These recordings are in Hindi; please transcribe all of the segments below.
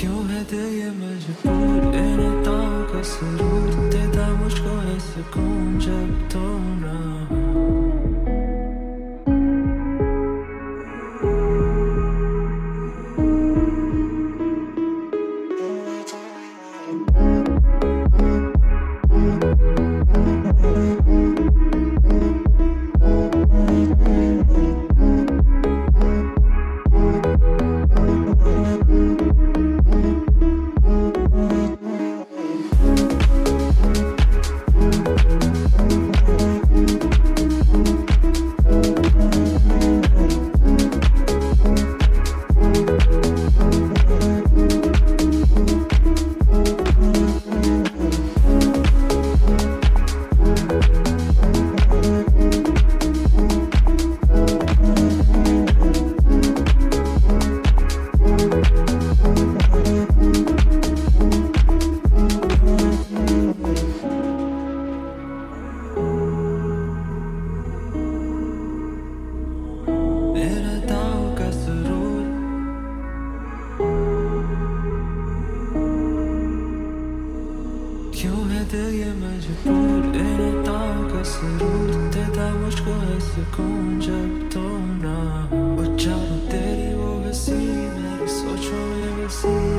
क्यों है दिल ये मजबूर? इन का सरूर। देता मुझको है सुकून जब तुम ना दिल ये मजबूर इन ताओं का सुरूर देता मुझको है सुकून जब तुम ना हो चारों तेरी वो हँसी मेरी सोचों में बसी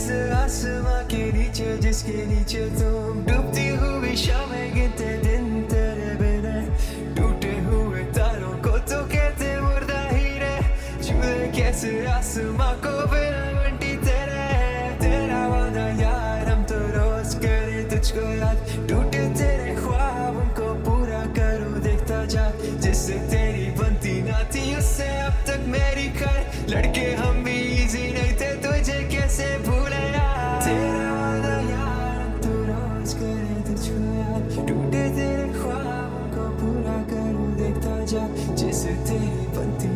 उस आसमां के नीचे, जिसके नीचे तुम डूबती हुई शामें गिनते दिन तेरे बिना। टूटे हुए तारों को तो कहते मुर्दा हीरे। छुए कैसे आसमां को बिना जा जिससे बनती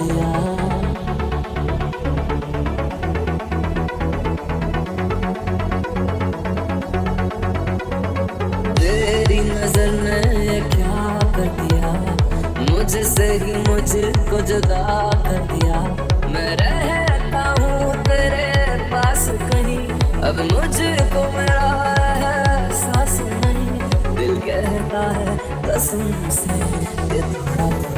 दिया। नज़र ने क्या कर रहता हूँ तेरे पास कहीं। अब मुझको मेरा एहसास नहीं। दिल कहता है कसम से कि थोड़ा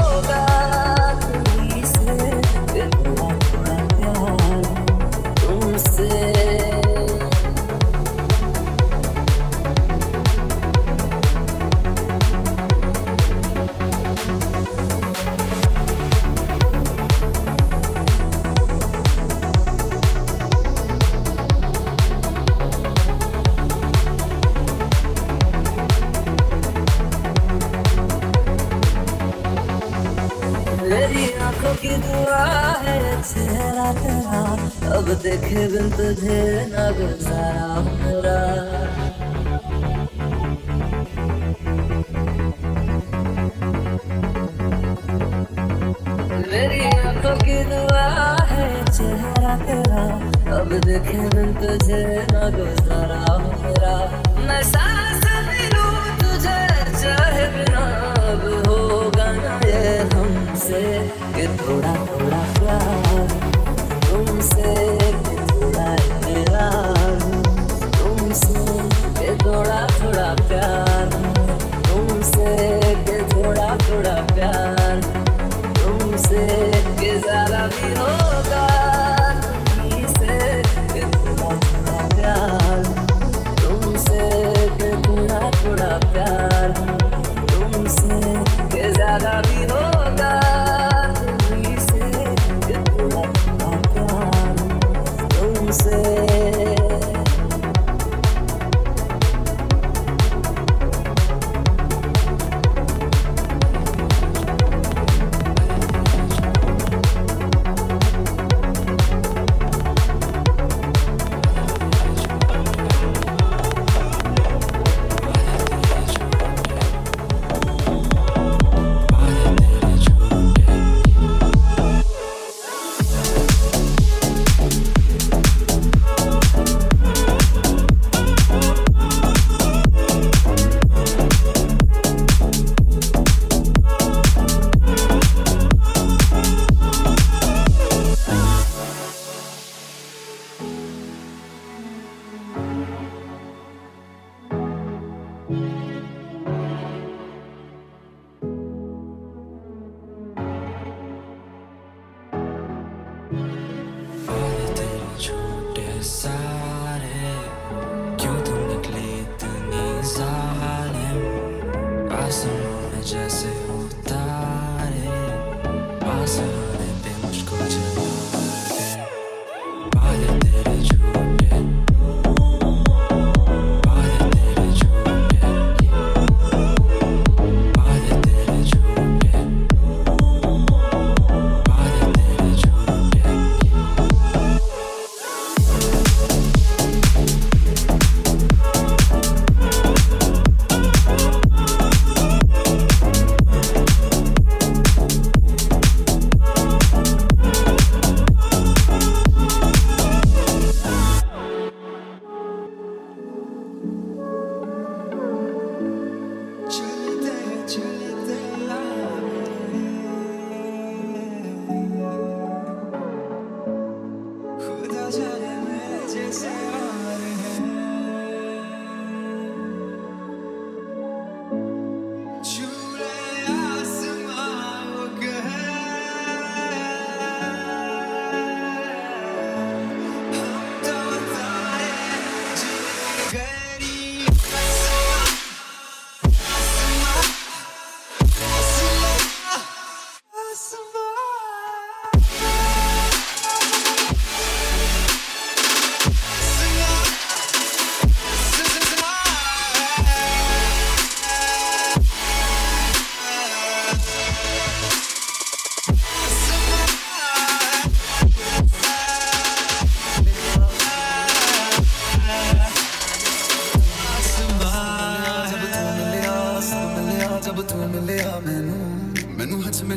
की दुआ है चेहरा तेरा। अब देखे बिन तुझे न गुजारा मेरा। मेरी आँखों की दुआ है चेहरा तेरा। अब देखे बिन तुझे न गुजारा मेरा। मैं सांस भी लूँ तुझे चाहे बिना। अब होगा ना ये हमसे। कि थोड़ा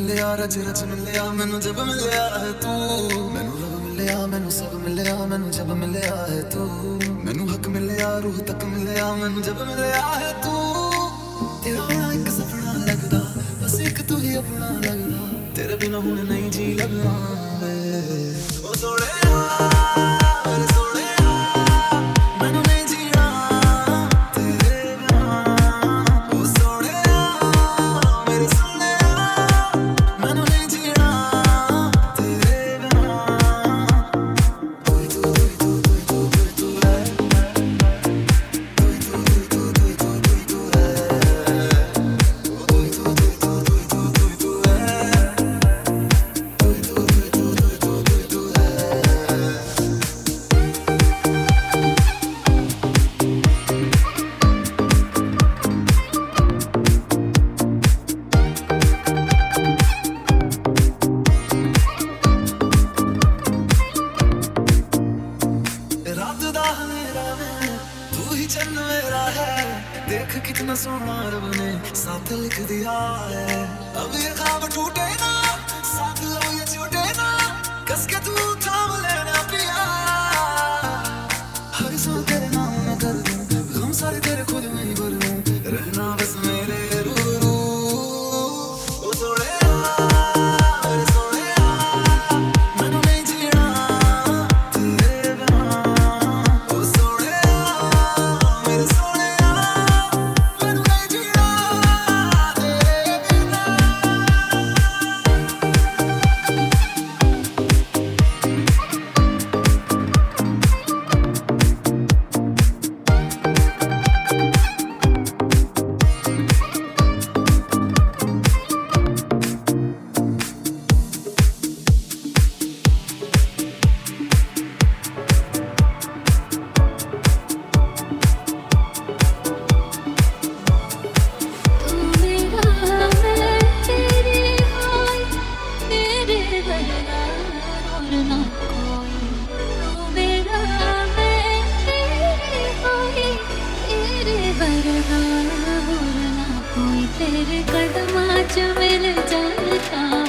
ਮਿਲਿਆ, ਰਜ ਰਜ ਮਿਲਿਆ, ਮੈਨੂੰ ਜਬ ਮਿਲਿਆ ਹੈ ਤੂੰ। ਮੈਨੂੰ ਰਬ ਮਿਲਿਆ, ਮੈਨੂੰ ਸਭ ਮਿਲਿਆ, ਮੈਨੂੰ ਜਬ ਮਿਲਿਆ ਹੈ ਤੂੰ। ਮੈਨੂੰ ਹੱਕ ਮਿਲਿਆ, ਰੂਹ ਤੱਕ ਮਿਲਿਆ, ਮੈਨੂੰ ਜਬ ਮਿਲਿਆ ਹੈ ਤੂੰ। ਤੇਰਾ ਬਿਨਾ ਇੱਕ ਸੁਪਨਾ ਲੱਗਦਾ, ਬਸ ਇੱਕ ਤੂੰ ਹੀ ਆਪਣਾ ਲੱਗਦਾ। ਤੇਰੇ ਬਿਨਾ ਹੁਣ ਨਹੀਂ ਜੀ ਲੱਗਦਾ ਵੇ ਉਹ ਸੋਹਣਿਆ। ही चंद मेरा है। देख कितना सोना रब ने साथ लिख दिया है। अब ये खाब टूटे ना, साथ लो ये छूटे ना। कस के तू तेरे होना कोई तेरे कदमा च मिल जाता।